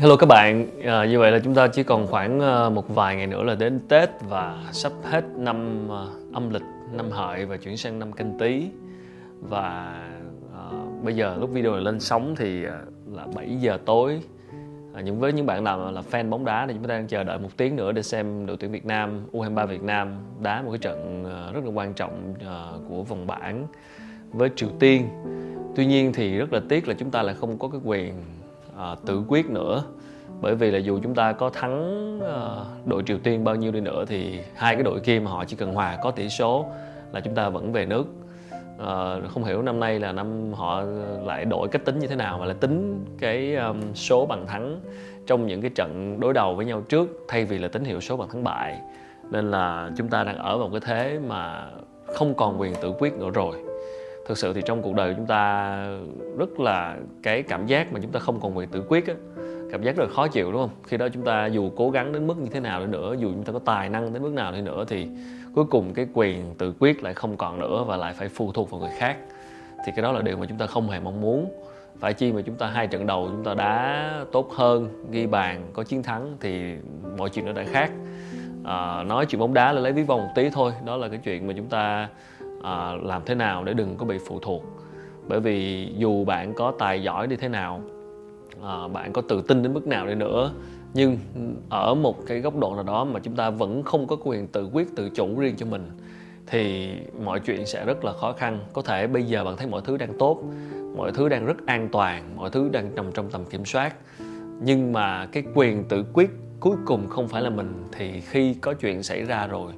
Hello các bạn, à, như vậy là chúng ta chỉ còn khoảng ờ, một vài ngày nữa là đến Tết và sắp hết năm ờ, âm lịch, năm hợi và chuyển sang năm canh tí. Và à, bây giờ lúc video này lên sóng thì là 7 giờ tối. À, những với những bạn nào là fan bóng đá thì chúng ta đang chờ đợi một tiếng nữa để xem đội tuyển Việt Nam U23 Việt Nam đá một cái trận rất là quan trọng của vòng bảng với Triều Tiên. Tuy nhiên thì rất là tiếc là chúng ta lại không có cái quyền à, tự quyết nữa. Bởi vì là dù chúng ta có thắng à, đội Triều Tiên bao nhiêu đi nữa thì hai cái đội kia mà họ chỉ cần hòa có tỷ số là chúng ta vẫn về nước. À, không hiểu năm nay là năm họ lại đổi cách tính như thế nào mà lại tính cái um, số bàn thắng trong những cái trận đối đầu với nhau trước thay vì là tín hiệu số bàn thắng bại. Nên là chúng ta đang ở vào cái thế mà không còn quyền tự quyết nữa rồi thực sự thì trong cuộc đời của chúng ta rất là cái cảm giác mà chúng ta không còn quyền tự quyết á cảm giác rất là khó chịu đúng không? Khi đó chúng ta dù cố gắng đến mức như thế nào đi nữa dù chúng ta có tài năng đến mức nào đi nữa thì cuối cùng cái quyền tự quyết lại không còn nữa và lại phải phụ thuộc vào người khác. Thì cái đó là điều mà chúng ta không hề mong muốn. Phải chi mà chúng ta hai trận đầu chúng ta đá tốt hơn ghi bàn có chiến thắng thì mọi chuyện nó đã khác. À, nói chuyện bóng đá là lấy ví von một tí thôi đó là cái chuyện mà chúng ta à, làm thế nào để đừng có bị phụ thuộc. Bởi vì dù bạn có tài giỏi đi thế nào à, bạn có tự tin đến mức nào đi nữa nhưng ở một cái góc độ nào đó mà chúng ta vẫn không có quyền tự quyết tự chủ riêng cho mình thì mọi chuyện sẽ rất là khó khăn. Có thể bây giờ bạn thấy mọi thứ đang tốt mọi thứ đang rất an toàn mọi thứ đang nằm trong tầm kiểm soát nhưng mà cái quyền tự quyết cuối cùng không phải là mình thì khi có chuyện xảy ra rồi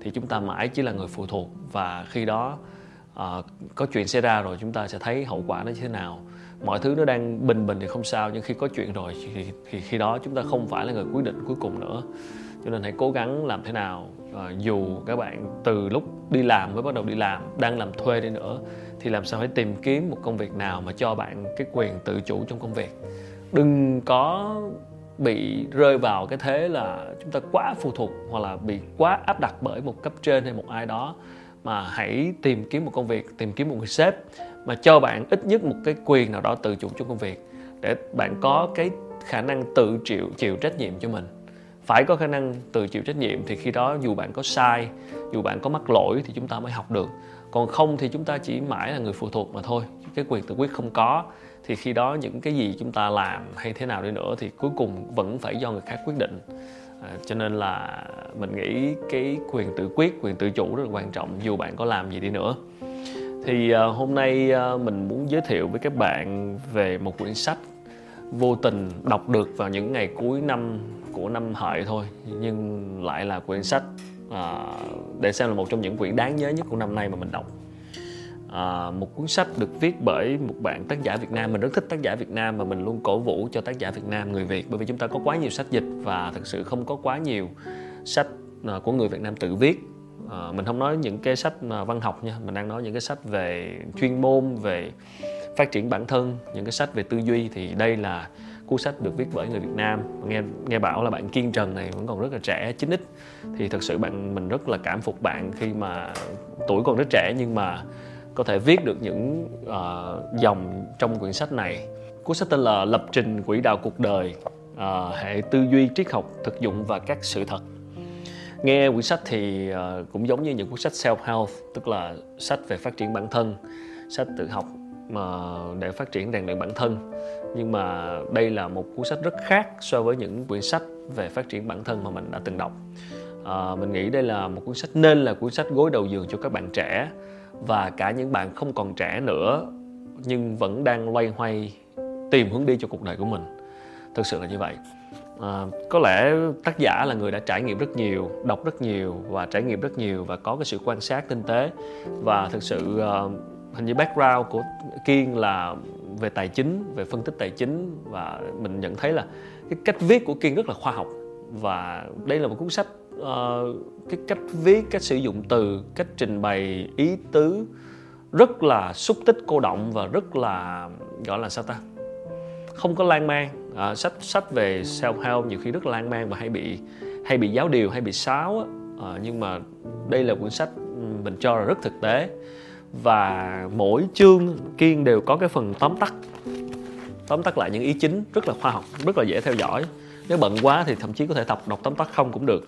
thì chúng ta mãi chỉ là người phụ thuộc. Và khi đó uh, có chuyện xảy ra rồi chúng ta sẽ thấy hậu quả nó như thế nào. Mọi thứ nó đang bình bình thì không sao nhưng khi có chuyện rồi thì, thì khi đó chúng ta không phải là người quyết định cuối cùng nữa. Cho nên hãy cố gắng làm thế nào. À, dù các bạn từ lúc đi làm mới bắt đầu đi làm đang làm thuê đi nữa thì làm sao hãy tìm kiếm một công việc nào mà cho bạn cái quyền tự chủ trong công việc. Đừng có bị rơi vào cái thế là chúng ta quá phụ thuộc hoặc là bị quá áp đặt bởi một cấp trên hay một ai đó mà hãy tìm kiếm một công việc, tìm kiếm một người sếp mà cho bạn ít nhất một cái quyền nào đó tự chủ trong công việc để bạn có cái khả năng tự chịu chịu trách nhiệm cho mình. Phải có khả năng tự chịu trách nhiệm thì khi đó dù bạn có sai, dù bạn có mắc lỗi thì chúng ta mới học được. Còn không thì chúng ta chỉ mãi là người phụ thuộc mà thôi cái quyền tự quyết không có thì khi đó những cái gì chúng ta làm hay thế nào đi nữa thì cuối cùng vẫn phải do người khác quyết định. À, cho nên là mình nghĩ cái quyền tự quyết quyền tự chủ rất là quan trọng dù bạn có làm gì đi nữa. Thì à, hôm nay à, mình muốn giới thiệu với các bạn về một quyển sách vô tình đọc được vào những ngày cuối năm của năm hợi thôi nhưng lại là quyển sách à, để xem là một trong những quyển đáng nhớ nhất của năm nay mà mình đọc à, một cuốn sách được viết bởi một bạn tác giả Việt Nam. Mình rất thích tác giả Việt Nam và mình luôn cổ vũ cho tác giả Việt Nam người Việt bởi vì chúng ta có quá nhiều sách dịch và thực sự không có quá nhiều sách à, của người Việt Nam tự viết. À, mình không nói những cái sách à, văn học nha mình đang nói những cái sách về chuyên môn về phát triển bản thân những cái sách về tư duy. Thì đây là cuốn sách được viết bởi người Việt Nam. Nghe nghe bảo là bạn Kiên Trần này vẫn còn rất là trẻ 9x thì thật sự bạn mình rất là cảm phục bạn khi mà tuổi còn rất trẻ nhưng mà có thể viết được những uh, dòng trong quyển sách này. Cuốn sách tên là lập trình quỹ đạo cuộc đời uh, hệ tư duy triết học thực dụng và các sự thật. Nghe quyển sách thì uh, cũng giống như những cuốn sách self help tức là sách về phát triển bản thân sách tự học mà để phát triển rèn luyện bản thân. Nhưng mà đây là một cuốn sách rất khác so với những quyển sách về phát triển bản thân mà mình đã từng đọc. À, mình nghĩ đây là một cuốn sách nên là cuốn sách gối đầu giường cho các bạn trẻ và cả những bạn không còn trẻ nữa nhưng vẫn đang loay hoay tìm hướng đi cho cuộc đời của mình. Thực sự là như vậy. À, có lẽ tác giả là người đã trải nghiệm rất nhiều đọc rất nhiều và trải nghiệm rất nhiều và có cái sự quan sát tinh tế. Và thực sự uh, hình như background của kiên là về tài chính về phân tích tài chính và mình nhận thấy là cái cách viết của kiên rất là khoa học. Và đây là một cuốn sách uh, cái cách viết cách sử dụng từ cách trình bày ý tứ rất là xúc tích cô động và rất là gọi là sao ta? Không có lan man. À, sách sách về self help nhiều khi rất là lan man và hay bị hay bị giáo điều hay bị sáo á. À, nhưng mà đây là cuốn sách mình cho là rất thực tế. Và mỗi chương kiên đều có cái phần tóm tắt. Tóm tắt lại những ý chính rất là khoa học rất là dễ theo dõi. Nếu bận quá thì thậm chí có thể tập đọc tóm tắt không cũng được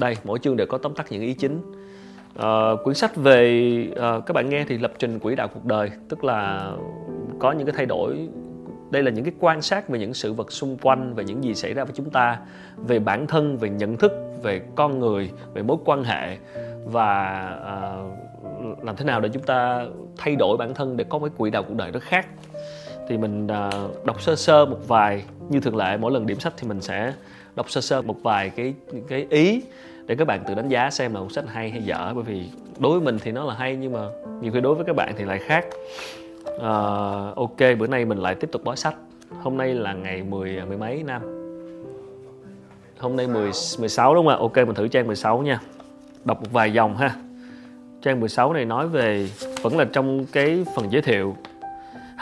đây mỗi chương đều có tóm tắt những ý chính. À, quyển sách về à, các bạn nghe thì lập trình quỹ đạo cuộc đời tức là có những cái thay đổi. Đây là những cái quan sát về những sự vật xung quanh về những gì xảy ra với chúng ta về bản thân về nhận thức về con người về mối quan hệ và à, làm thế nào để chúng ta thay đổi bản thân để có cái quỹ đạo cuộc đời rất khác thì mình à, đọc sơ sơ một vài như thường lệ mỗi lần điểm sách thì mình sẽ đọc sơ sơ một vài cái cái ý để các bạn tự đánh giá xem là một sách hay hay dở. Bởi vì đối với mình thì nó là hay nhưng mà nhiều khi đối với các bạn thì lại khác. Uh, ok bữa nay mình lại tiếp tục bói sách. Hôm nay là ngày 10 à, mười mấy năm hôm nay 10 16 đúng không ạ? Ok mình thử trang 16 nha. Đọc một vài dòng ha. Trang 16 này nói về vẫn là trong cái phần giới thiệu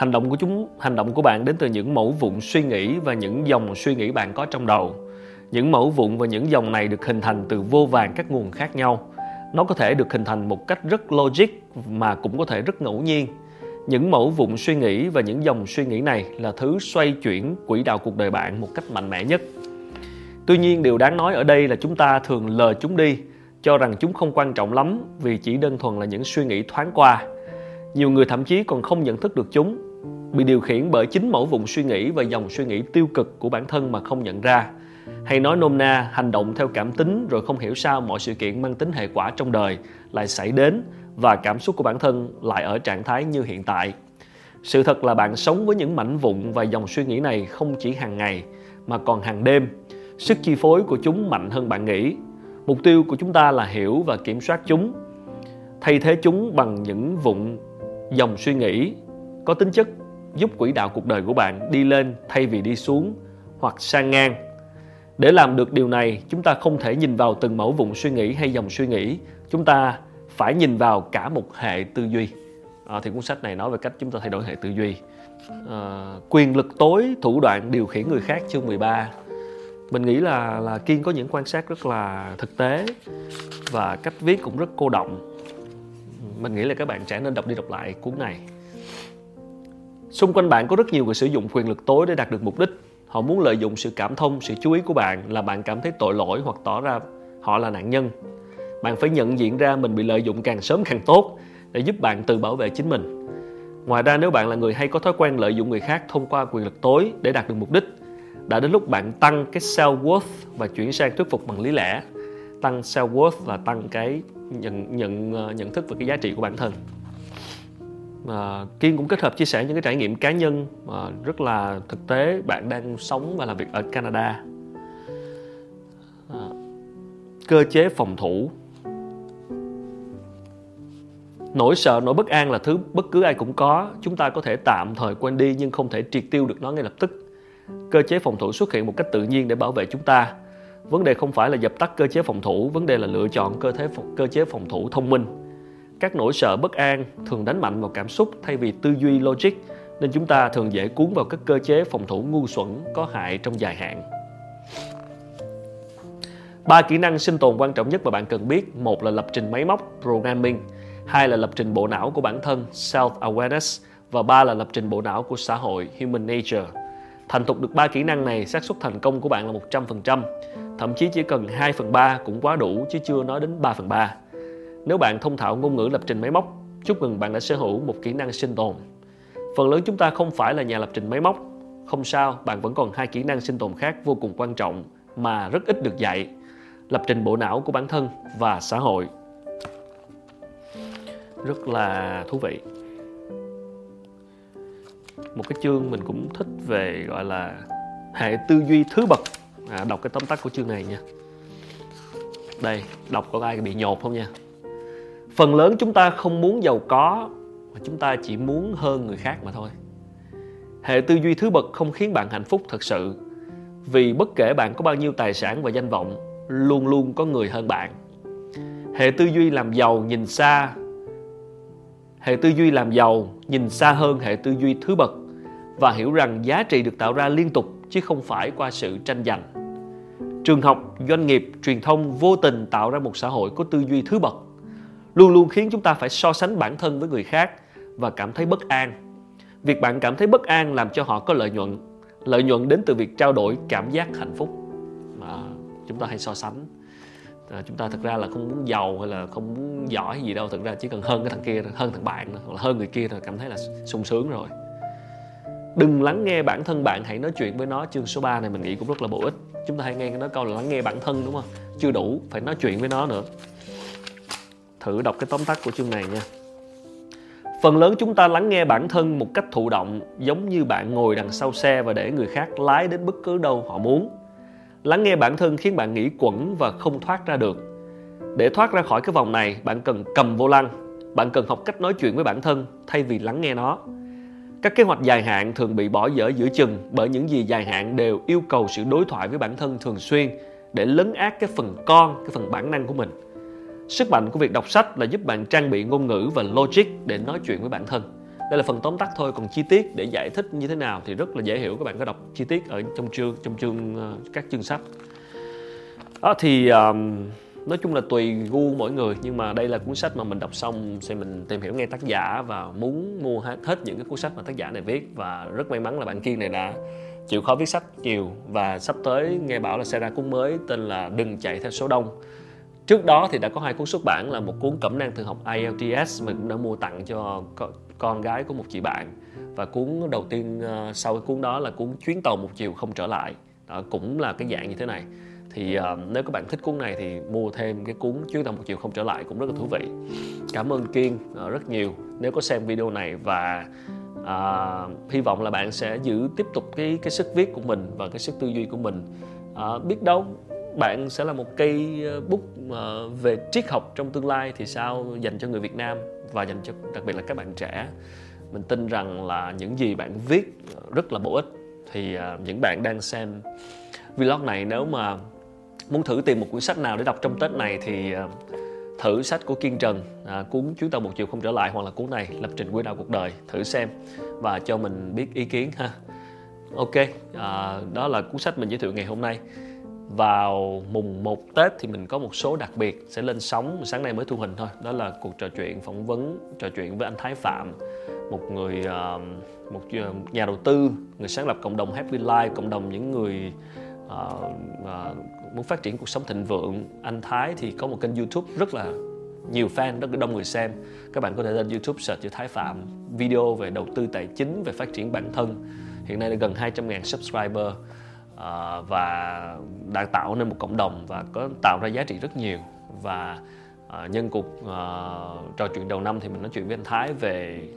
hành động của chúng, hành động của bạn đến từ những mẫu vụn suy nghĩ và những dòng suy nghĩ bạn có trong đầu. Những mẫu vụn và những dòng này được hình thành từ vô vàng các nguồn khác nhau. Nó có thể được hình thành một cách rất logic mà cũng có thể rất ngẫu nhiên. Những mẫu vụn suy nghĩ và những dòng suy nghĩ này là thứ xoay chuyển quỹ đạo cuộc đời bạn một cách mạnh mẽ nhất. Tuy nhiên, điều đáng nói ở đây là chúng ta thường lờ chúng đi, cho rằng chúng không quan trọng lắm vì chỉ đơn thuần là những suy nghĩ thoáng qua. Nhiều người thậm chí còn không nhận thức được chúng bị điều khiển bởi chính mẫu vùng suy nghĩ và dòng suy nghĩ tiêu cực của bản thân mà không nhận ra. Hay nói nôm na, hành động theo cảm tính rồi không hiểu sao mọi sự kiện mang tính hệ quả trong đời lại xảy đến và cảm xúc của bản thân lại ở trạng thái như hiện tại. Sự thật là bạn sống với những mảnh vụn và dòng suy nghĩ này không chỉ hàng ngày mà còn hàng đêm. Sức chi phối của chúng mạnh hơn bạn nghĩ. Mục tiêu của chúng ta là hiểu và kiểm soát chúng, thay thế chúng bằng những vụn dòng suy nghĩ có tính chất giúp quỹ đạo cuộc đời của bạn đi lên thay vì đi xuống hoặc sang ngang. Để làm được điều này chúng ta không thể nhìn vào từng mẫu vùng suy nghĩ hay dòng suy nghĩ. Chúng ta phải nhìn vào cả một hệ tư duy. À, thì cuốn sách này nói về cách chúng ta thay đổi hệ tư duy. À, quyền lực tối thủ đoạn điều khiển người khác chương 13 mình nghĩ là là kiên có những quan sát rất là thực tế và cách viết cũng rất cô động. Mình nghĩ là các bạn trẻ nên đọc đi đọc lại cuốn này xung quanh bạn có rất nhiều người sử dụng quyền lực tối để đạt được mục đích. Họ muốn lợi dụng sự cảm thông, sự chú ý của bạn là bạn cảm thấy tội lỗi hoặc tỏ ra họ là nạn nhân. Bạn phải nhận diện ra mình bị lợi dụng càng sớm càng tốt để giúp bạn tự bảo vệ chính mình. Ngoài ra, nếu bạn là người hay có thói quen lợi dụng người khác thông qua quyền lực tối để đạt được mục đích, đã đến lúc bạn tăng cái self worth và chuyển sang thuyết phục bằng lý lẽ. Tăng self worth là tăng cái nhận nhận ờ, nhận thức về cái giá trị của bản thân à, kiên cũng kết hợp chia sẻ những cái trải nghiệm cá nhân à, rất là thực tế. Bạn đang sống và làm việc ở canada. À, cơ chế phòng thủ. Nỗi sợ nỗi bất an là thứ bất cứ ai cũng có. Chúng ta có thể tạm thời quên đi nhưng không thể triệt tiêu được nó ngay lập tức. Cơ chế phòng thủ xuất hiện một cách tự nhiên để bảo vệ chúng ta. Vấn đề không phải là dập tắt cơ chế phòng thủ vấn đề là lựa chọn cơ thế cơ chế phòng thủ thông minh các nỗi sợ bất an thường đánh mạnh vào cảm xúc thay vì tư duy logic nên chúng ta thường dễ cuốn vào các cơ chế phòng thủ ngu xuẩn có hại trong dài hạn. Ba kỹ năng sinh tồn quan trọng nhất mà bạn cần biết. Một là lập trình máy móc programming. Hai là lập trình bộ não của bản thân self awareness và ba là lập trình bộ não của xã hội human nature. Thành thục được ba kỹ năng này, xác suất thành công của bạn là 100%. Thậm chí chỉ cần 2 phần 3 cũng quá đủ chứ chưa nói đến 3 phần 3. Nếu bạn thông thạo ngôn ngữ lập trình máy móc, chúc mừng bạn đã sở hữu một kỹ năng sinh tồn. Phần lớn chúng ta không phải là nhà lập trình máy móc. Không sao, bạn vẫn còn hai kỹ năng sinh tồn khác vô cùng quan trọng mà rất ít được dạy. Lập trình bộ não của bản thân và xã hội. Rất là thú vị một cái chương mình cũng thích về gọi là hệ tư duy thứ bậc à, đọc cái tóm tắt của chương này nha đây đọc có ai bị nhột không nha phần lớn chúng ta không muốn giàu có mà chúng ta chỉ muốn hơn người khác mà thôi. Hệ tư duy thứ bậc không khiến bạn hạnh phúc thật sự vì bất kể bạn có bao nhiêu tài sản và danh vọng luôn luôn có người hơn bạn. Hệ tư duy làm giàu nhìn xa hệ tư duy làm giàu nhìn xa hơn hệ tư duy thứ bậc và hiểu rằng giá trị được tạo ra liên tục chứ không phải qua sự tranh giành. Trường học, doanh nghiệp, truyền thông vô tình tạo ra một xã hội có tư duy thứ bậc, luôn luôn khiến chúng ta phải so sánh bản thân với người khác và cảm thấy bất an. việc bạn cảm thấy bất an làm cho họ có lợi nhuận lợi nhuận đến từ việc trao đổi cảm giác hạnh phúc. Mà chúng ta hay so sánh. À, chúng ta thực ra là không muốn giàu hay là không muốn giỏi gì đâu thực ra chỉ cần hơn cái thằng kia hơn thằng bạn hoặc là hơn người kia rồi cảm thấy là sung sướng rồi. Đừng lắng nghe bản thân bạn hãy nói chuyện với nó. Chương số 3 này mình nghĩ cũng rất là bổ ích. Chúng ta hay nghe cái nói câu là lắng nghe bản thân đúng không? Chưa đủ phải nói chuyện với nó nữa thử đọc cái tóm tắt của chương này nha. Phần lớn chúng ta lắng nghe bản thân một cách thụ động giống như bạn ngồi đằng sau xe và để người khác lái đến bất cứ đâu họ muốn. Lắng nghe bản thân khiến bạn nghĩ quẩn và không thoát ra được. Để thoát ra khỏi cái vòng này bạn cần cầm vô lăng. Bạn cần học cách nói chuyện với bản thân thay vì lắng nghe nó. Các kế hoạch dài hạn thường bị bỏ dở giữa chừng bởi những gì dài hạn đều yêu cầu sự đối thoại với bản thân thường xuyên để lấn át cái phần con, cái phần bản năng của mình. Sức mạnh của việc đọc sách là giúp bạn trang bị ngôn ngữ và logic để nói chuyện với bản thân. Đây là phần tóm tắt thôi, còn chi tiết để giải thích như thế nào thì rất là dễ hiểu. Các bạn có đọc chi tiết ở trong chương trong chương ờ, các chương sách. Đó thì um, nói chung là tùy gu mỗi người nhưng mà đây là cuốn sách mà mình đọc xong sẽ mình tìm hiểu ngay tác giả và muốn mua hết, hết những cái cuốn sách mà tác giả này viết và rất may mắn là bạn Kiên này đã chịu khó viết sách nhiều và sắp tới nghe bảo là sẽ ra cuốn mới tên là đừng chạy theo số đông trước đó thì đã có hai cuốn xuất bản là một cuốn cẩm nang thường học IELTS mình cũng đã mua tặng cho con gái của một chị bạn. Và cuốn đầu tiên ờ, sau cái cuốn đó là cuốn chuyến tàu một chiều không trở lại. Đó cũng là cái dạng như thế này. Thì uh, nếu các bạn thích cuốn này thì mua thêm cái cuốn chuyến tàu một chiều không trở lại cũng rất là thú vị. Cảm ơn kiên uh, rất nhiều. Nếu có xem video này và uh, hy vọng là bạn sẽ giữ tiếp tục cái cái sức viết của mình và cái sức tư duy của mình. Uh, biết đâu bạn sẽ là một cây ờ, bút ờ, về triết học trong tương lai thì sao dành cho người Việt Nam và dành cho đặc biệt là các bạn trẻ? Mình tin rằng là những gì bạn viết rất là bổ ích. Thì ờ, những bạn đang xem vlog này nếu mà muốn thử tìm một cuốn sách nào để đọc trong Tết này thì thử sách của Kiên Trần à, cuốn chuyến tàu một chiều không trở lại hoặc là cuốn này lập trình quỹ đạo cuộc đời. Thử xem và cho mình biết ý kiến ha. Ok à, đó là cuốn sách mình giới thiệu ngày hôm nay vào mùng 1 Tết thì mình có một số đặc biệt sẽ lên sóng. Sáng nay mới thu hình thôi. Đó là cuộc trò chuyện, phỏng vấn, trò chuyện với anh Thái Phạm, một người một ờ, nhà đầu tư, người sáng lập cộng đồng Happy Life, cộng đồng những người ờ, ờ, muốn phát triển cuộc sống thịnh vượng. Anh Thái thì có một kênh YouTube rất là nhiều fan, rất đông người xem. Các bạn có thể lên YouTube search chữ Thái Phạm, video về đầu tư tài chính, về phát triển bản thân. Hiện nay là gần 200.000 subscriber. Ờ, và đã tạo nên một cộng đồng và có tạo ra giá trị rất nhiều. Và uh, nhân cuộc uh, trò chuyện đầu năm thì mình nói chuyện với anh Thái về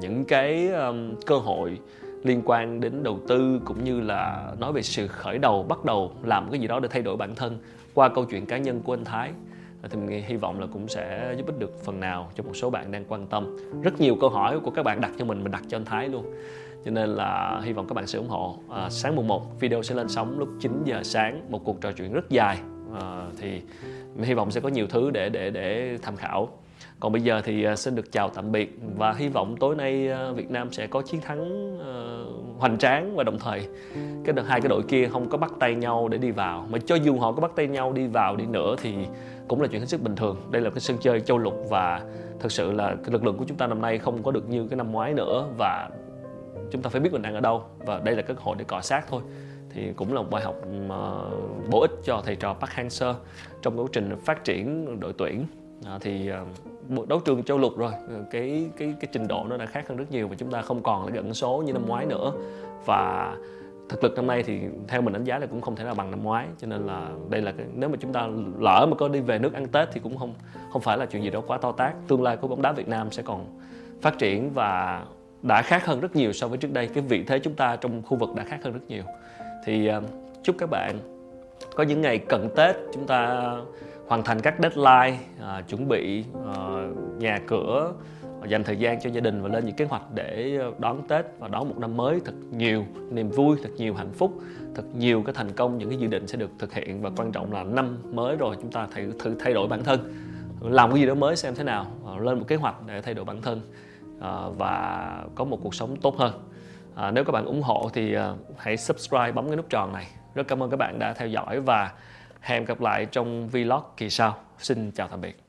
những cái um, cơ hội liên quan đến đầu tư cũng như là nói về sự khởi đầu bắt đầu làm cái gì đó để thay đổi bản thân qua câu chuyện cá nhân của anh Thái. Thì mình hy vọng là cũng sẽ giúp ích được phần nào cho một số bạn đang quan tâm. Rất nhiều câu hỏi của các bạn đặt cho mình mình đặt cho anh Thái luôn cho nên là hy vọng các bạn sẽ ủng hộ. À, sáng mùng 1 video sẽ lên sóng lúc 9 giờ sáng một cuộc trò chuyện rất dài. À, thì hy vọng sẽ có nhiều thứ để để để tham khảo. Còn bây giờ thì à, xin được chào tạm biệt và hy vọng tối nay à, Việt Nam sẽ có chiến thắng uh, hoành tráng và đồng thời cái hai cái đội kia không có bắt tay nhau để đi vào. Mà cho dù họ có bắt tay nhau đi vào đi nữa thì cũng là chuyện hết sức bình thường. Đây là cái sân chơi châu lục và thực sự là cái lực lượng của chúng ta năm nay không có được như cái năm ngoái nữa. Và chúng ta phải biết mình đang ở đâu và đây là cơ hội để cọ sát thôi. Thì cũng là một bài học mà bổ ích cho thầy trò Park Hang-seo trong quá trình phát triển đội tuyển. À, thì ờ, đấu trường châu lục rồi ờ, cái cái cái trình độ nó đã khác hơn rất nhiều và chúng ta không còn là gần số như năm ngoái nữa. Và thực lực năm nay thì theo mình đánh giá là cũng không thể nào bằng năm ngoái cho nên là đây là cái, nếu mà chúng ta lỡ mà có đi về nước ăn tết thì cũng không không phải là chuyện gì đó quá to tát. Tương lai của bóng đá Việt Nam sẽ còn phát triển và đã khác hơn rất nhiều so với trước đây. Cái vị thế chúng ta trong khu vực đã khác hơn rất nhiều. Thì uh, chúc các bạn có những ngày cận tết chúng ta hoàn thành các deadline uh, chuẩn bị uh, nhà cửa dành thời gian cho gia đình và lên những kế hoạch để đón Tết và đón một năm mới thật nhiều niềm vui, thật nhiều hạnh phúc, thật nhiều cái thành công những cái dự định sẽ được thực hiện. Và quan trọng là năm mới rồi chúng ta thử thử thay đổi bản thân. Làm cái gì đó mới xem thế nào lên một kế hoạch để thay đổi bản thân. Ờ, và có một cuộc sống tốt hơn. À, nếu các bạn ủng hộ thì ờ, hãy subscribe bấm cái nút tròn này. Rất cảm ơn các bạn đã theo dõi và hẹn gặp lại trong vlog kỳ sau. Xin chào tạm biệt.